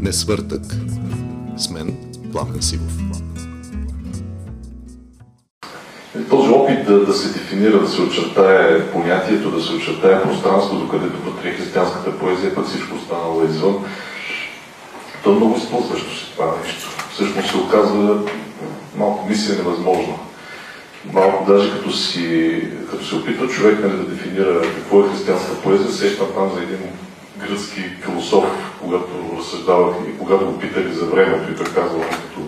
Не свъртък. С мен Пламен Сивов. Този опит да, да се дефинира, да се очертае понятието, да се очертае пространството, където вътре християнската поезия, пък всичко останало е извън, то е много използващо се това нещо. Всъщност се оказва малко мисия невъзможна. Малко даже като, си, като се опитва човек нали, да дефинира какво е християнска поезия, сещам там за един гръцки философ, когато разсъждавах и когато го питали за времето и той казал, като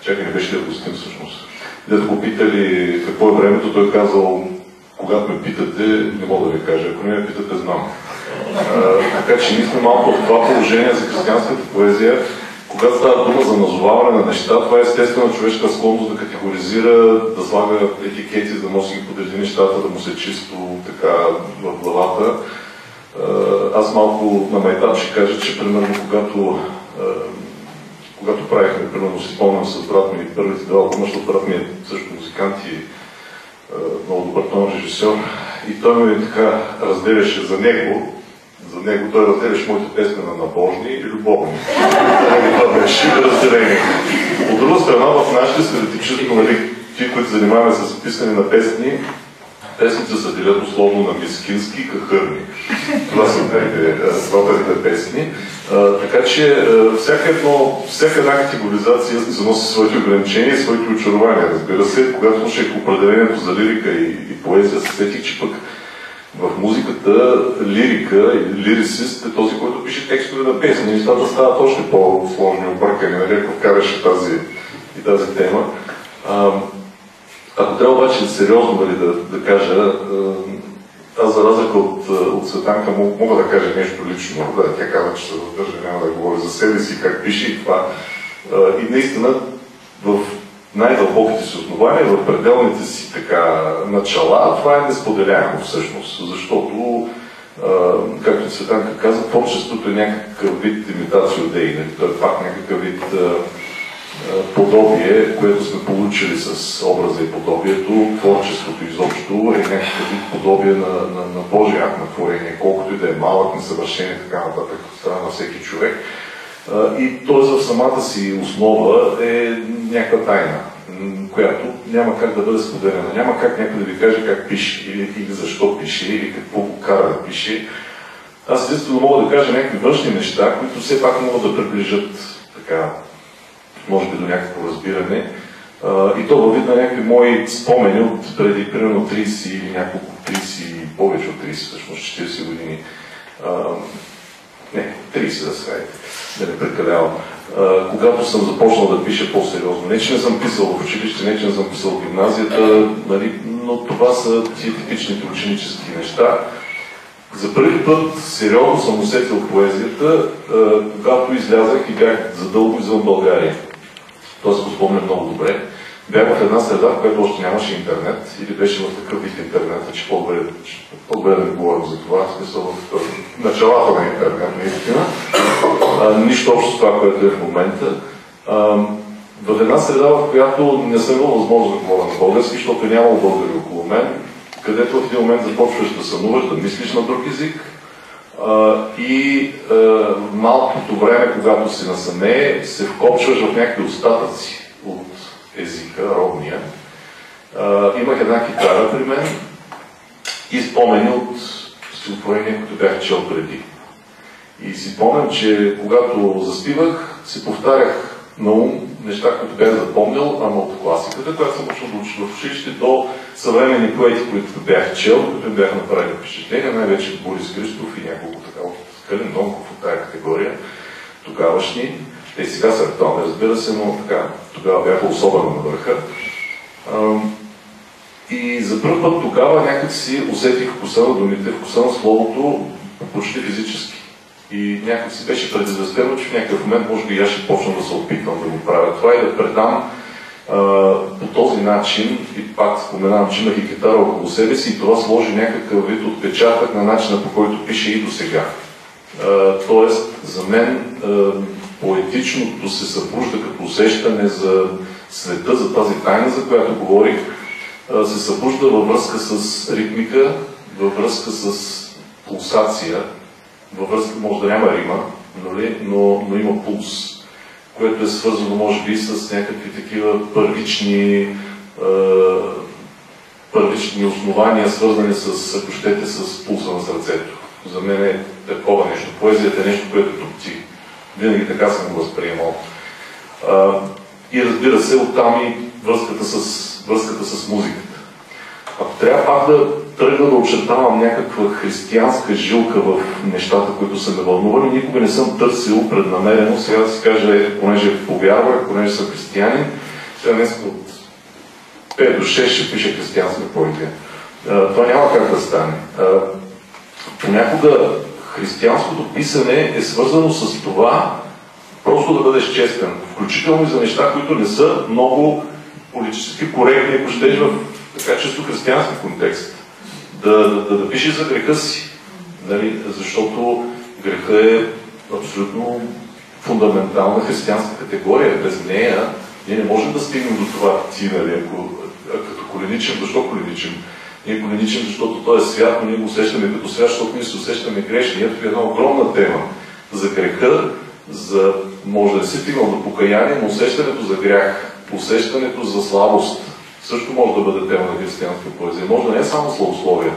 чакай не беше Августин всъщност. Дето го питали какво е времето, той казал, когато ме питате, не мога да ви кажа, ако не ме питате, знам. А, така че ние сме малко в това положение за християнската поезия, когато става дума за назоваване на неща, това е естествена човешка склонност да категоризира, да слага етикети, да да ги подреди нещата, да му се чисто така в главата. Аз малко на майтап ще кажа, че примерно когато, когато правихме, примерно си спомням с брат ми първите два албума, защото брат ми е също музикант и много добър тон режисьор, и той ми така разделяше за него, за него той разделяше моите песни на набожни и любовни. Това беше разделение. От друга страна, в нашите средотичество, нали, ти, които занимаваме с писане на песни, песните се делят условно на мискински кахърни. Това са двете песни. А, така че а, всяка, едно, всяка една категоризация заноси своите ограничения и своите очарования. Разбира се, когато слушах определението за лирика и, и поезия, се сетих, че пък в музиката лирика и лирисист е този, който пише текстове на песни. Нещата стават още по-сложни, объркани, нали, ако вкараше тази, и тази тема. А, ако трябва обаче сериозно нали, да, да кажа, аз за разлика от, от Светанка мога да кажа нещо лично. Да, тя каза, че се въздържа, няма да говори за себе си, как пише и това. И наистина в най-дълбоките си основания, в пределните си така начала, това е несподеляемо всъщност, защото, както Светанка каза, творчеството е някакъв вид имитация от Нали? Той е пак някакъв вид подобие, което сме получили с образа и подобието, творчеството изобщо е някакъв вид подобие на, на, на Божия акт на творение, колкото и да е малък, несъвършен и така нататък от страна на всеки човек. И т.е. в самата си основа е някаква тайна, която няма как да бъде споделена. Няма как някой да ви каже как пише, или, или защо пише, или какво кара да пише. Аз единствено мога да кажа някакви външни неща, които все пак могат да приближат така може би до някакво разбиране. А, и то във вид на някакви мои спомени от преди примерно 30 или няколко 30, повече от 30, всъщност 40 години. А, не, 30 да се да не прекалявам. Когато съм започнал да пиша по-сериозно. Не, че не съм писал в училище, не, че не съм писал в гимназията, нали, но това са тия типичните ученически неща. За първи път сериозно съм усетил поезията, когато излязах и бях задълго извън България. Това се го спомня много добре. Бях в една среда, в която още нямаше интернет, или беше в такъв вид интернет, че по-добре, да не говорим за това, в смисъл в началата на интернет, наистина. Нищо общо с това, което е в момента. В една среда, в която не съм имал възможност да говоря на български, защото нямало българи около мен, където в един момент започваш да сънуваш, да мислиш на друг език, и малкото време, когато си насаме, се вкопчваш в някакви остатъци от езика, родния. Имах една китара при мен и спомени от стихотворения, които бях чел преди. И си помням, че когато заспивах, си повтарях на ум неща, които бях запомнил, ама от класиката, която съм учил да уча в училище, до съвременни поети, които бях чел, които бяха направили впечатление, най-вече Борис Христов и няколко така от Калин Донков от тази категория, тогавашни. Те сега са актуални, разбира се, но така, тогава бяха особено на върха. И за първ път тогава някак си усетих вкуса на думите, вкуса на словото почти физически. И някак си беше предизвестено, че в някакъв момент може би аз ще почна да се опитвам да го правя това и да предам а, по този начин, и пак споменавам, че имах и китара около себе си и това сложи някакъв вид отпечатък на начина по който пише и до сега. Тоест, за мен а, поетичното се събужда като усещане за света, за тази тайна, за която говорих, а, се събужда във връзка с ритмика, във връзка с пулсация, във връзка, може да няма рима, нали? но, но има пулс, което е свързано може би с някакви такива първични, е, първични основания, свързани с, ако щете, с пулса на сърцето. За мен е такова нещо. Поезията е нещо, което топти. Винаги така съм го възприемал. И разбира се, оттам и връзката с, връзката с музиката. Ако трябва пак да тръгна да очертавам някаква християнска жилка в нещата, които са ме вълнували, никога не съм търсил преднамерено, сега да си кажа, е, понеже повярвах, понеже съм християнин, сега днес от 5 до 6 ще пише християнска поезия. Това няма как да стане. Понякога християнското писане е свързано с това просто да бъдеш честен, включително и за неща, които не са много политически коректни, ако щеш в така чисто християнски контекст. Да, да, да, пише за греха си. Нали? Защото греха е абсолютно фундаментална християнска категория. Без нея ние не можем да стигнем до това ти, нали? Ако, като коленичим, защо коленичим? Ние коленичим, защото той е свят, но ние го усещаме като свят, защото ние се усещаме грешни. Ето е една огромна тема за греха, за, може да си стигнал до покаяние, но усещането за грях, усещането за слабост, също може да бъде тема на християнска поезия. Може да не е само славословие.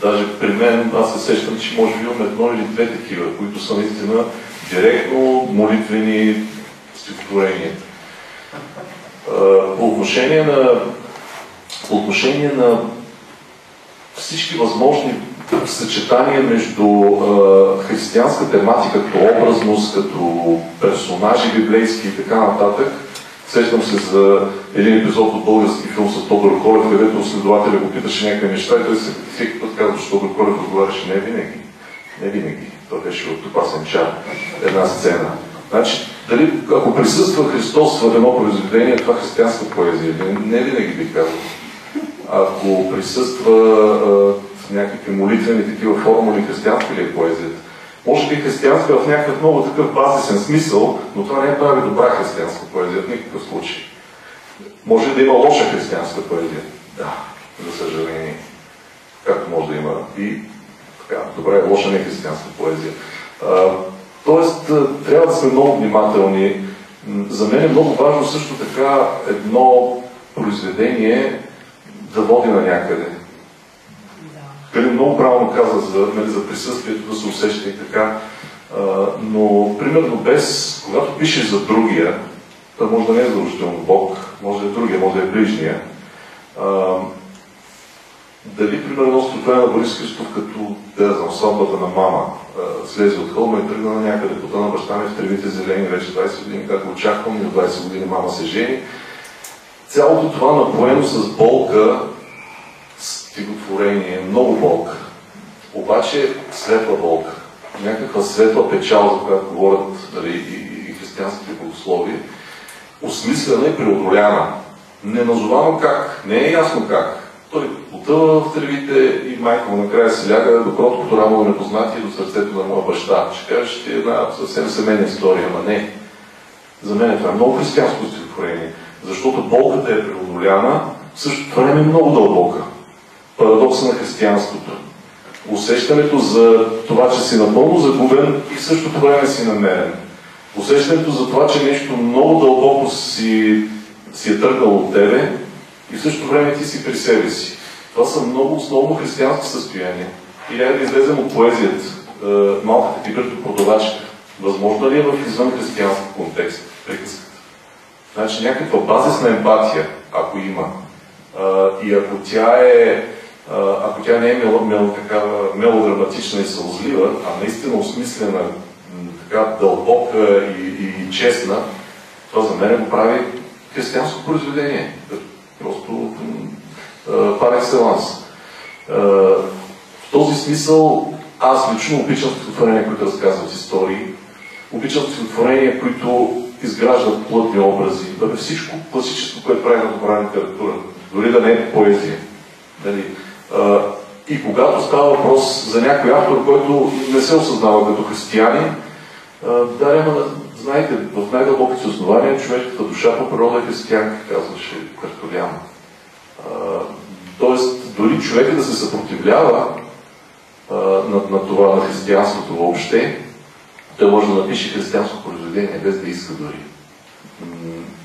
Даже при мен аз се сещам, че може би имам едно или две такива, които са наистина директно молитвени стихотворения. По отношение на, по отношение на всички възможни съчетания между християнска тематика, като образност, като персонажи библейски и така нататък, Сещам се за един епизод от български филм с Тодор Колев, където следователя го питаше някакви неща и той се всеки път казва, че Тодор Колев отговаряше не винаги. Не винаги. Това беше от опасен чар. Една сцена. Значи, дали, ако присъства Христос в едно произведение, това християнска поезия. Не, не винаги би казал. Ако присъства а, някакви молитвени такива формули, християнска ли е поезията? Може би християнска в някакъв много такъв базисен смисъл, но това не е прави добра християнска поезия в никакъв случай. Може да има лоша християнска поезия. Да, за съжаление. Както може да има и така, добра и лоша не християнска поезия. А, тоест, трябва да сме много внимателни. За мен е много важно също така едно произведение да води на някъде. Кали много правилно каза за, нали, за присъствието, да се усеща и така. А, но, примерно, без, когато пише за другия, това може да не е задължително Бог, може да е другия, може да е ближния. А, дали, примерно, строфея на Борис Христов, като, да знам, сватбата на мама, слезе от хълма и тръгна на някъде, пота на баща ми в тревите зелени вече 20 години, както очаквам, и от 20 години мама се жени. Цялото това напоено с болка стихотворение, много болка. Обаче светла болка. Някаква светла печал, за която говорят дали, и, и християнските богослови, осмислена и преодоляна. Не назовано как, не е ясно как. Той потъва в тревите и майка му накрая се ляга до кроткото рамо на непознатие до сърцето на моя баща. Ще кажеш, че е една съвсем семейна история, ама не. За мен е това е много християнско стихотворение, защото болката е преодоляна, в същото време е много дълбока парадокса на християнството. Усещането за това, че си напълно загубен и в същото време си намерен. Усещането за това, че нещо много дълбоко си, си е тръгнало от тебе и в същото време ти си при себе си. Това са много основно християнски състояния. И да излезем от поезията. Е, малката ти като продавачка. Възможно ли е в извън християнски контекст приказката? Значи някаква базисна емпатия, ако има. И ако тя е ако тя не е мел, мел, такава мелодраматична и сълзлива, а наистина осмислена, така дълбока и, и, честна, това за мен го прави християнско произведение. Просто пар екселанс. В този смисъл аз лично обичам стихотворения, които разказват истории. Обичам стихотворения, които изграждат плътни образи. Да бе всичко класическо, което прави на добра литература. Дори да не е поезия. Дали, и когато става въпрос за някой автор, който не се осъзнава като християнин, да, ама, знаете, в най-дълбоките основания човешката душа по природа е християнка, казваше Картолян. Тоест, дори човека да се съпротивлява на, на това, на християнството въобще, той може да напише християнско произведение, без да иска дори.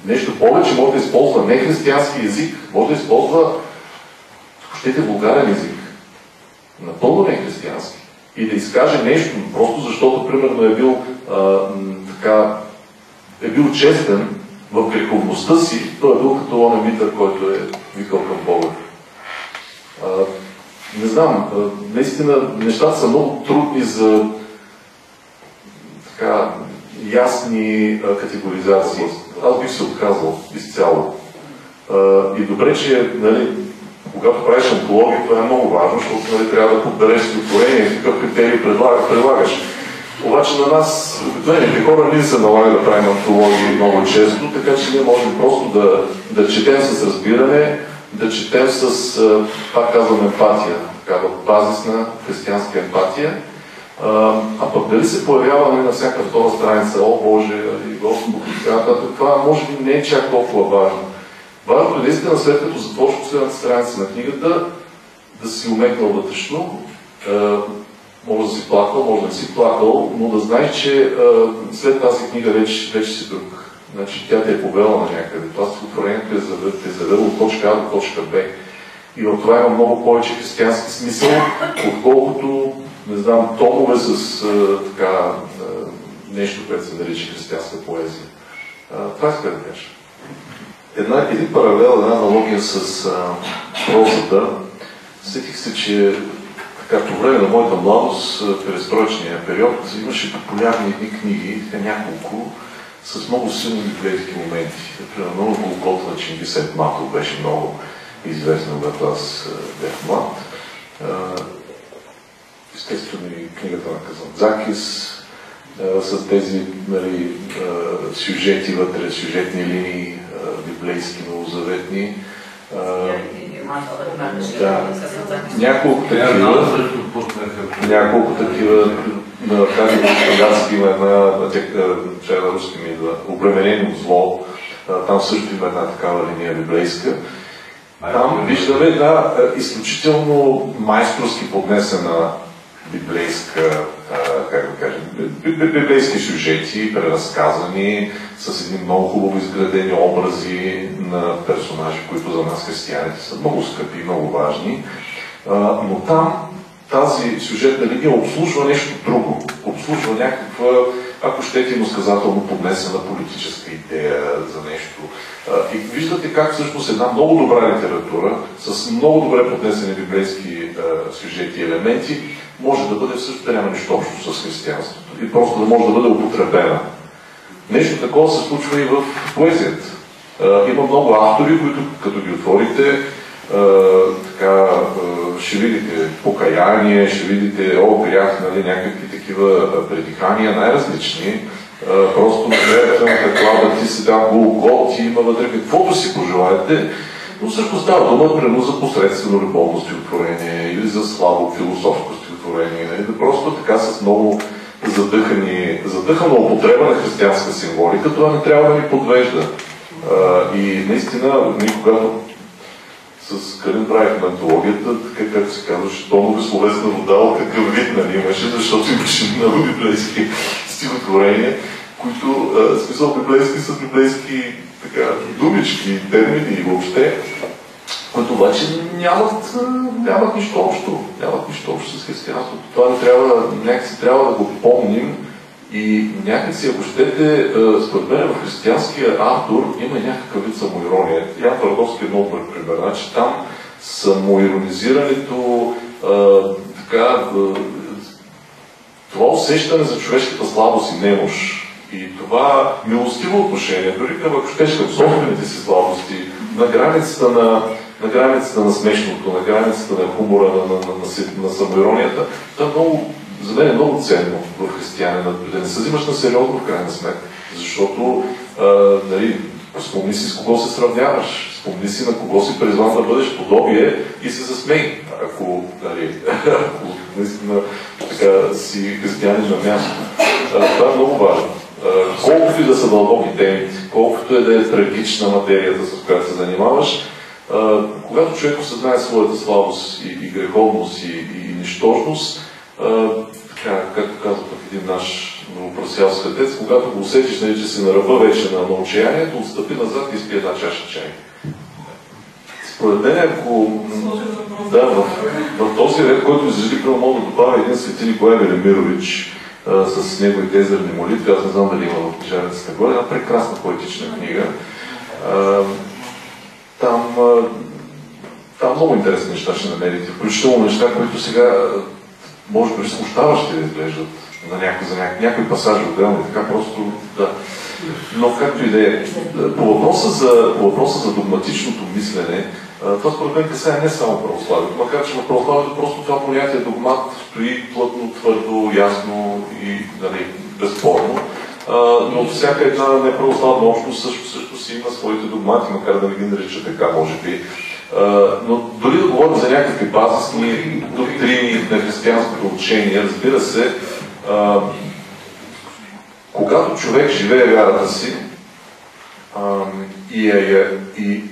Нещо повече може да използва не християнски език, може да използва, щете, вулгарен език. Напълно не християнски. И да изкаже нещо, просто защото, примерно, е бил така, е бил честен в греховността си, той е бил като он Митър, който е викал към Бога. А, не знам, а, наистина нещата са много трудни за така, ясни а, категоризации. Аз бих се отказал изцяло. А, и добре, че нали, когато правиш антология, това е много важно, защото нали, трябва да подбереш стихотворение, какъв критерий предлагаш. Обаче на нас, обикновените хора, не се налага да правим антологии много често, така че ние можем просто да, да четем с разбиране, да четем с, пак казвам, емпатия, такава базисна християнска емпатия. А, а пък дали се появява нали, на всяка втора страница, о Боже, и Господ и така нататък, това може би не е чак толкова важно. Важното е наистина, след като започва последната страница на книгата, да си умекнал вътрешно, може да си плакал, може да не си плакал, но да знаеш, че а, след тази книга вече, вече си друг. Значи тя те е повела на някъде. Това стихотворението е завел, е завело от точка А до точка Б. И в това има много повече християнски смисъл, отколкото, не знам, томове с а, така, а, нещо, което се нарича християнска поезия. А, това иска да кажа. Една, един паралел, една аналогия с а, прозата. Сетих се, че така, по време на моята младост, перестроечния период, имаше популярни едни книги, няколко, с много силни библейски моменти. Например, много Голгота на Чингис Етматов беше много известна, когато аз бях млад. Естествено и книгата на Казанзакис, с тези нали, сюжети вътре, сюжетни линии, библейски, новозаветни. Да. Няколко такива, няколко такива на тази български има една, че на руски ми идва, обременени от зло. Там също има една такава линия библейска. Там виждаме една изключително майсторски поднесена библейска, как да кажем, библейски сюжети, преразказани с едни много хубаво изградени образи на персонажи, които за нас християните са много скъпи много важни. Но там тази сюжетна линия обслужва нещо друго. Обслужва някаква, ако щете, иносказателно поднесена политическа идея за нещо. И виждате как всъщност една много добра литература, с много добре поднесени библейски сюжети и елементи, може да бъде всъщност да няма нищо общо с християнството. И просто да може да бъде употребена. Нещо такова се случва и в поезията. Има много автори, които като ги отворите, така, ще видите покаяние, ще видите, о, грях, нали, някакви такива предихания, най-различни. Просто на каква ти си там голгот, има вътре каквото си пожелаете, но също става дума, примерно, за посредствено любовно стихотворение или за слабо философско стихотворение. Нали? Просто така с много задъхани, задъхана употреба на християнска символика, това не трябва да ни подвежда. А, и наистина, ние когато с Калин правихме антологията, така както се казваше, тонове словесна вода какъв вид нали, имаше, защото имаше много библейски стихотворения, които, а, смисъл библейски са библейски така, думички, термини и въобще, които обаче нямат, нямат нищо общо. Нямат нищо общо с християнството. Това не трябва, някакси трябва да го помним и някакси, ако щете, според мен в християнския автор има някакъв вид самоирония. Ян Твърдовски е много пример. Значи там самоиронизирането, така, това усещане за човешката слабост и немощ и това милостиво отношение, дори към, ако щеш, към собствените си слабости, на границата на, на границата на смешното, на границата на хумора, на, на, на, на, самоиронията, това е много, за мен е много ценно в християнина, да не се взимаш на сериозно в крайна сметка, защото а, нали, спомни си с кого се сравняваш, спомни си на кого си призван да бъдеш подобие и се засмей, ако, нали, ако наистина така си християнин на място. А, това е много важно колкото и да са дълбоки темите, колкото е да е трагична материята, с която се занимаваш, когато човек осъзнае своята слабост и, и греховност и, и нищожност, така, както казва пък един наш новопросял светец, когато го усетиш, нали, че си на ръба вече на, научаянието, отстъпи назад и изпи една чаша чай. Според мен, ако да, в, в този ред, който изрази мога да добавя един свети Николай Велимирович с неговите езерни молитви, аз не знам дали има в книжарницата горе, една прекрасна поетична книга. А, там, а, там много интересни неща ще намерите, включително неща, които сега може би смущаващи да изглеждат на някой, за някой, някой пасаж отделно, така просто да. Но както и да е, по въпроса за догматичното мислене, това според мен касае не само православието, макар че в православието просто това понятие догмат стои плътно, твърдо, ясно и нали, безспорно. но всяка една неправославна общност също, също си има своите догмати, макар да не ги нарича така, може би. но дори да говорим за някакви базисни доктрини на християнското учение, разбира се, когато човек живее вярата си и, е, е, и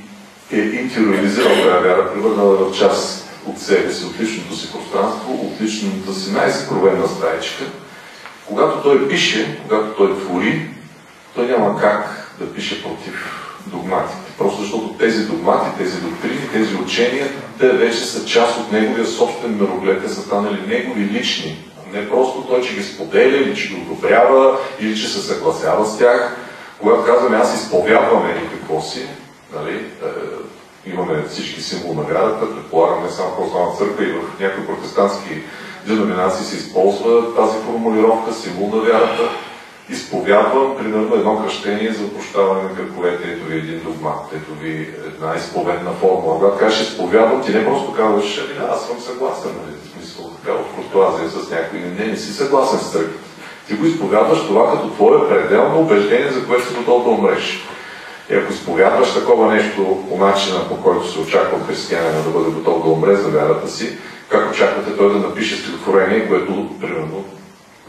е интериоризирал вяра, превърнала в част от себе си, от личното си пространство, от личната си най-съкровенна стаечка, когато той пише, когато той твори, той няма как да пише против догматите. Просто защото тези догмати, тези доктрини, тези учения, те вече са част от неговия собствен мироглед, те са станали негови лични. Не просто той, че ги споделя, или че ги одобрява, или че се съгласява с тях. Когато казваме аз изповядвам или какво си, нали, е, имаме всички символ на вярата, предполагам не само православна църква и в някои протестантски деноминации се използва тази формулировка, символ на вярата. Изповядвам, примерно, едно кръщение за прощаване на греховете. Ето ви един догмат, ето ви една изповедна формула. Когато кажеш изповядвам, ти не просто казваш, ами да, аз съм съгласен, нали, в смисъл така, в куртуазия с някой. Не, не си съгласен с църквата. Ти го изповядваш това като твое пределно убеждение, за което си готов да умреш. И ако изповядваш такова нещо по начина, по който се очаква християнина да бъде готов да умре за вярата си, как очаквате той да напише стихотворение, което, примерно,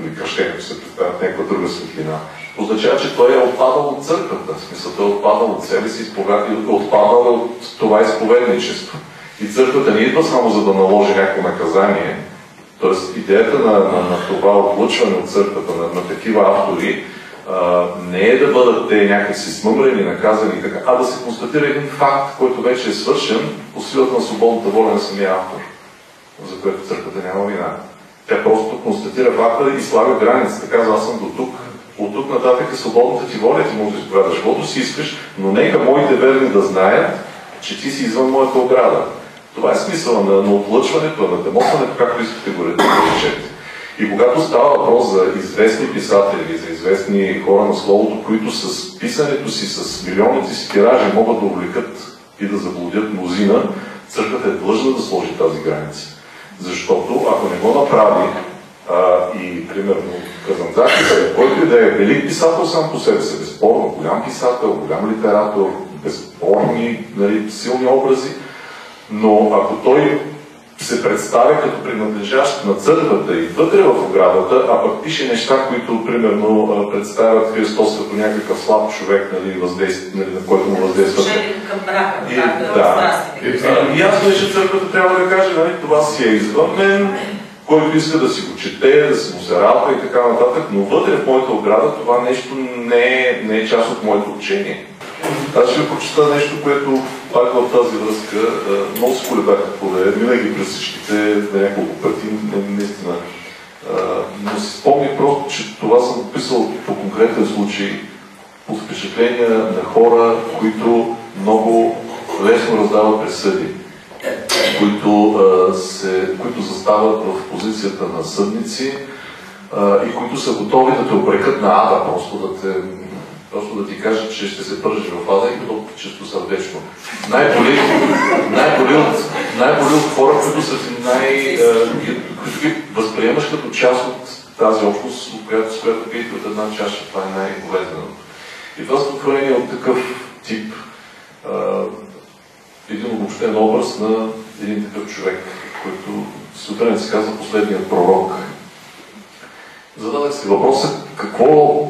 или кръщението се представя някаква друга светлина, означава, че той е отпадал от църквата. В смисъл, той е отпадал от себе си, и е отпадал от това изповедничество. И църквата не идва само за да наложи някакво наказание, т.е. идеята на, на, на това отлучване от църквата, на, на такива автори, не е да бъдат те някакси смъмрени, наказани, така, а да се констатира един факт, който вече е свършен по силата на свободната воля на самия автор, за което църквата няма вина. Тя просто констатира факта и слага границата. Казва, аз съм до тук. От тук нататък е свободната ти воля, ти можеш да изповядаш каквото си искаш, но нека моите верни да знаят, че ти си извън моята ограда. Това е смисъла на, на отлъчването, на демосването, както искате го речете. И когато става въпрос за известни писатели, за известни хора на словото, които с писането си, с милионите си тиражи могат да увлекат и да заблудят мнозина, църквата е длъжна да сложи тази граница. Защото ако не го направи, а, и примерно Казанзак, който и да е велик писател сам по себе си, безспорно, голям писател, голям литератор, безспорни, нали, силни образи, но ако той се представя като принадлежащ на църквата и вътре в оградата, а пък пише неща, които примерно представят Христос като някакъв слаб човек, нали, нали, на който му въздейства. към брака, и, да. И, ясно е, че църквата трябва да каже, нали, това си е извън мен, който иска да си го чете, да си му се радва и така нататък, но вътре в моята ограда това нещо не е, не е част от моето учение. Аз ще прочета нещо, което пак в тази връзка много се колебах какво да е, винаги през всичките на няколко пъти, наистина. Но си спомних просто, че това съм писал по конкретен случай, по впечатления на хора, които много лесно раздават присъди, които, се, които застават в позицията на съдници и които са готови да те обрекат на ада, просто да те просто да ти кажа, че ще се пържиш в ада и то чисто сърдечно. Най-боли, най-боли, от, най-боли от хора, които са ти най... които ги възприемаш като част от тази общност, от която, с която пиете от една чаша. Това е най-болезненото. И това стихотворение от такъв тип, а, един обобщен образ на един такъв човек, който сутрин се казва последният пророк. Зададах си въпроса какво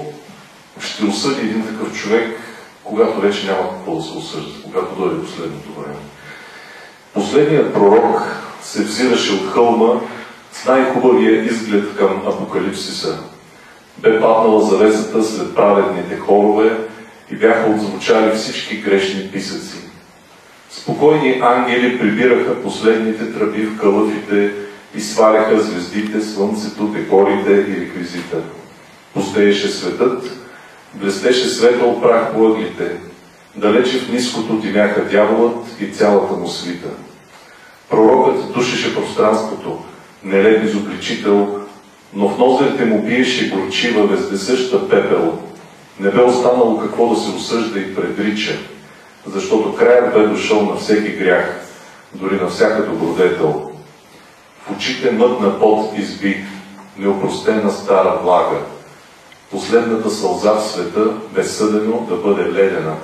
ще осъди един такъв човек, когато вече няма какво да се осъжда, когато дойде последното време. Последният пророк се взираше от хълма с най-хубавия изглед към Апокалипсиса. Бе паднала завесата след праведните хорове и бяха отзвучали всички грешни писъци. Спокойни ангели прибираха последните тръби в кълъфите и сваляха звездите, слънцето, декорите и реквизита. Пустееше светът, блестеше светъл прах по ъглите, далече в ниското димяха дяволът и цялата му свита. Пророкът душеше пространството, нелеп изобличител, но в нозерите му биеше горчива, вездесъща пепел. Не бе останало какво да се осъжда и предрича, защото краят бе дошъл на всеки грях, дори на всяка добродетел. В очите мътна пот изби, неопростена стара влага. Последната сълза в света безсъдено да бъде ледена.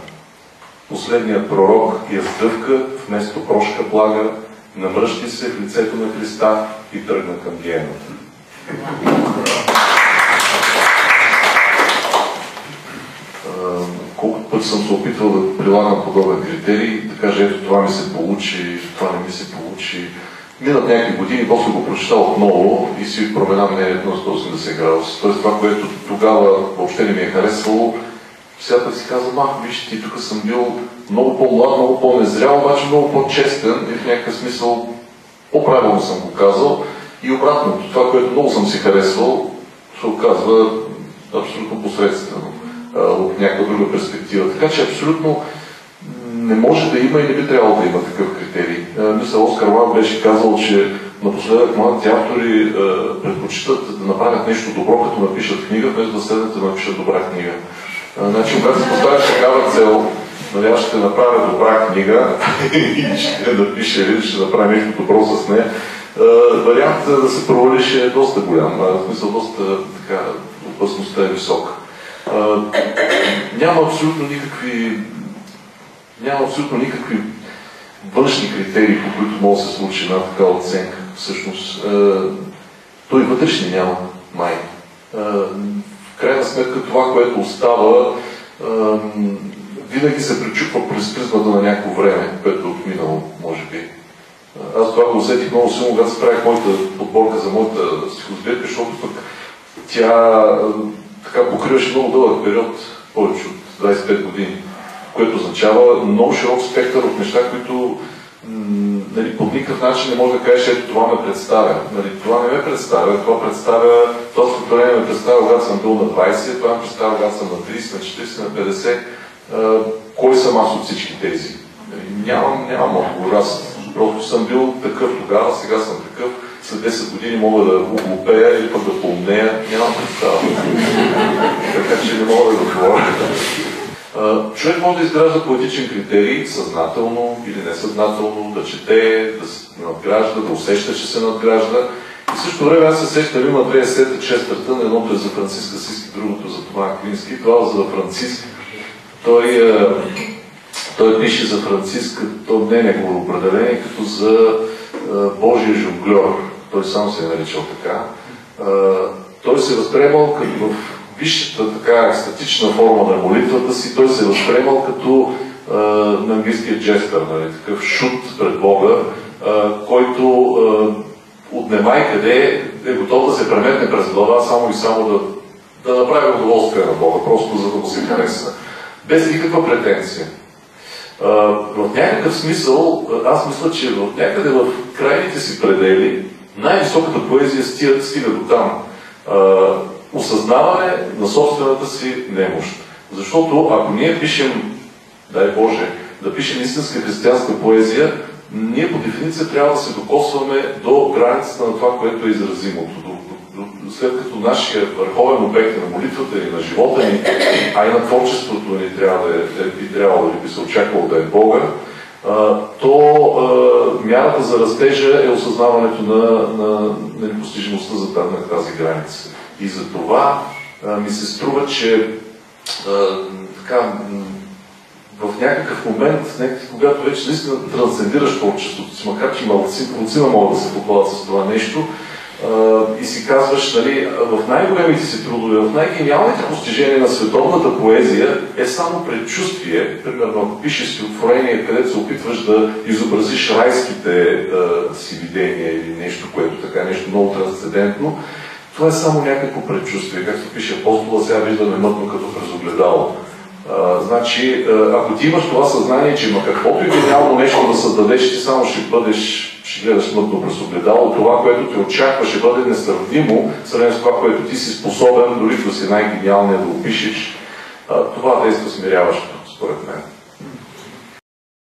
Последният пророк я сдъвка вместо прошка блага, намръщи се в лицето на Христа и тръгна към гиената. Колко път съм се опитвал да прилагам подобен критерий, да кажа, ето това ми се получи, това не ми се получи. Минат някакви години, после го прочитал отново и си променя мнението на 180 градуса. Тоест това, което тогава въобще не ми е харесвало, сега си казвам, ах, виж, ти тук съм бил много по-млад, много по-незрял, обаче много по-честен и в някакъв смисъл по-правилно съм го казал. И обратното, това, което много съм си харесвал, се оказва абсолютно посредствено от някаква друга перспектива. Така че абсолютно не може да има и не би трябвало да има такъв критерий. Мисля, Оскар Лав беше казал, че напоследък младите автори предпочитат да направят нещо добро, като напишат книга, вместо да седнат да напишат добра книга. Значи, когато си поставиш такава цел, нали, аз ще направя добра книга и ще напиша или ще направя нещо добро с нея, вариантът да се провалиш е доста голям. В смисъл, доста така, опасността е висока. Няма абсолютно никакви няма абсолютно никакви външни критерии, по които може да се случи една такава оценка. Всъщност, той вътрешни няма май. В крайна сметка това, което остава, винаги се пречупва през призмата на някакво време, което е отминало, може би. Аз това го усетих много силно, когато правих моята подборка за моята стихосбирка, защото пък тя така покриваше много дълъг период, повече от 25 години, което означава много широк спектър от неща, които нали, по никакъв начин не може да кажеш, ето това ме представя. Нали, това не ме представя, това представя, това структурение ме представя, когато съм бил на 20, това ме представя, когато съм на 30, на 40, на 50. А, кой съм аз от всички тези? Нали, нямам, нямам отговор. Аз просто съм бил такъв тогава, сега съм такъв. След 10 години мога да оглупея или пък да поумнея. Нямам представа. така че не мога да го говоря. Човек може да изгражда поетичен критерий, съзнателно или несъзнателно, да чете, да се надгражда, да усеща, че се надгражда. И също време аз се сещам, има две есета, честърта, на едното е за Франциска Сиски, другото за Тома Аквински. Това за Франциск. Той, той пише за Франциск, то не е негово определение, като за Божия жонглер. Той сам се е наричал така. Той се е възприемал като в висшата така екстатична форма на молитвата си, той се е възприемал като а, на английския джестър, нали, такъв шут пред Бога, а, който а, от немай къде е готов да се преметне през глава, само и само да, да направи удоволствие на Бога, просто за да му се хареса. Без никаква претенция. А, в някакъв смисъл, аз мисля, че в някъде в крайните си предели най-високата поезия стига, стига до там осъзнаване на собствената си немощ. Защото ако ние пишем, дай Боже, да пишем истинска християнска поезия, ние по дефиниция трябва да се докосваме до границата на това, което е изразимото. След като нашия върховен обект на молитвата ни, на живота ни, а и на творчеството ни трябва да е, би трябвало да би се очаквало да е Бога, то мярата за растежа е осъзнаването на, на, на непостижимостта за тази граница. И за това ми се струва, че така, в някакъв момент, когато вече наистина трансцендираш творчеството си, макар че малцина могат да се попадат с това нещо, и си казваш, нали, в най-големите си трудове, в най-гениалните постижения на световната поезия е само предчувствие, примерно ако пишеш стихотворение, където се опитваш да изобразиш райските а, си видения или нещо, което така, нещо много трансцендентно, Това е само някакво предчувствие. Както пише апостола, сега виждаме мътно като през огледало. Значи, ако ти имаш това съзнание, че има каквото и гениално нещо да създадеш, ти само ще бъдеш, ще гледаш мътно през огледало, това, което те очаква, ще бъде несравнимо, сравнено с това, което ти си способен, дори да си най-гениалният да опишеш. Това действа смиряващо, според мен.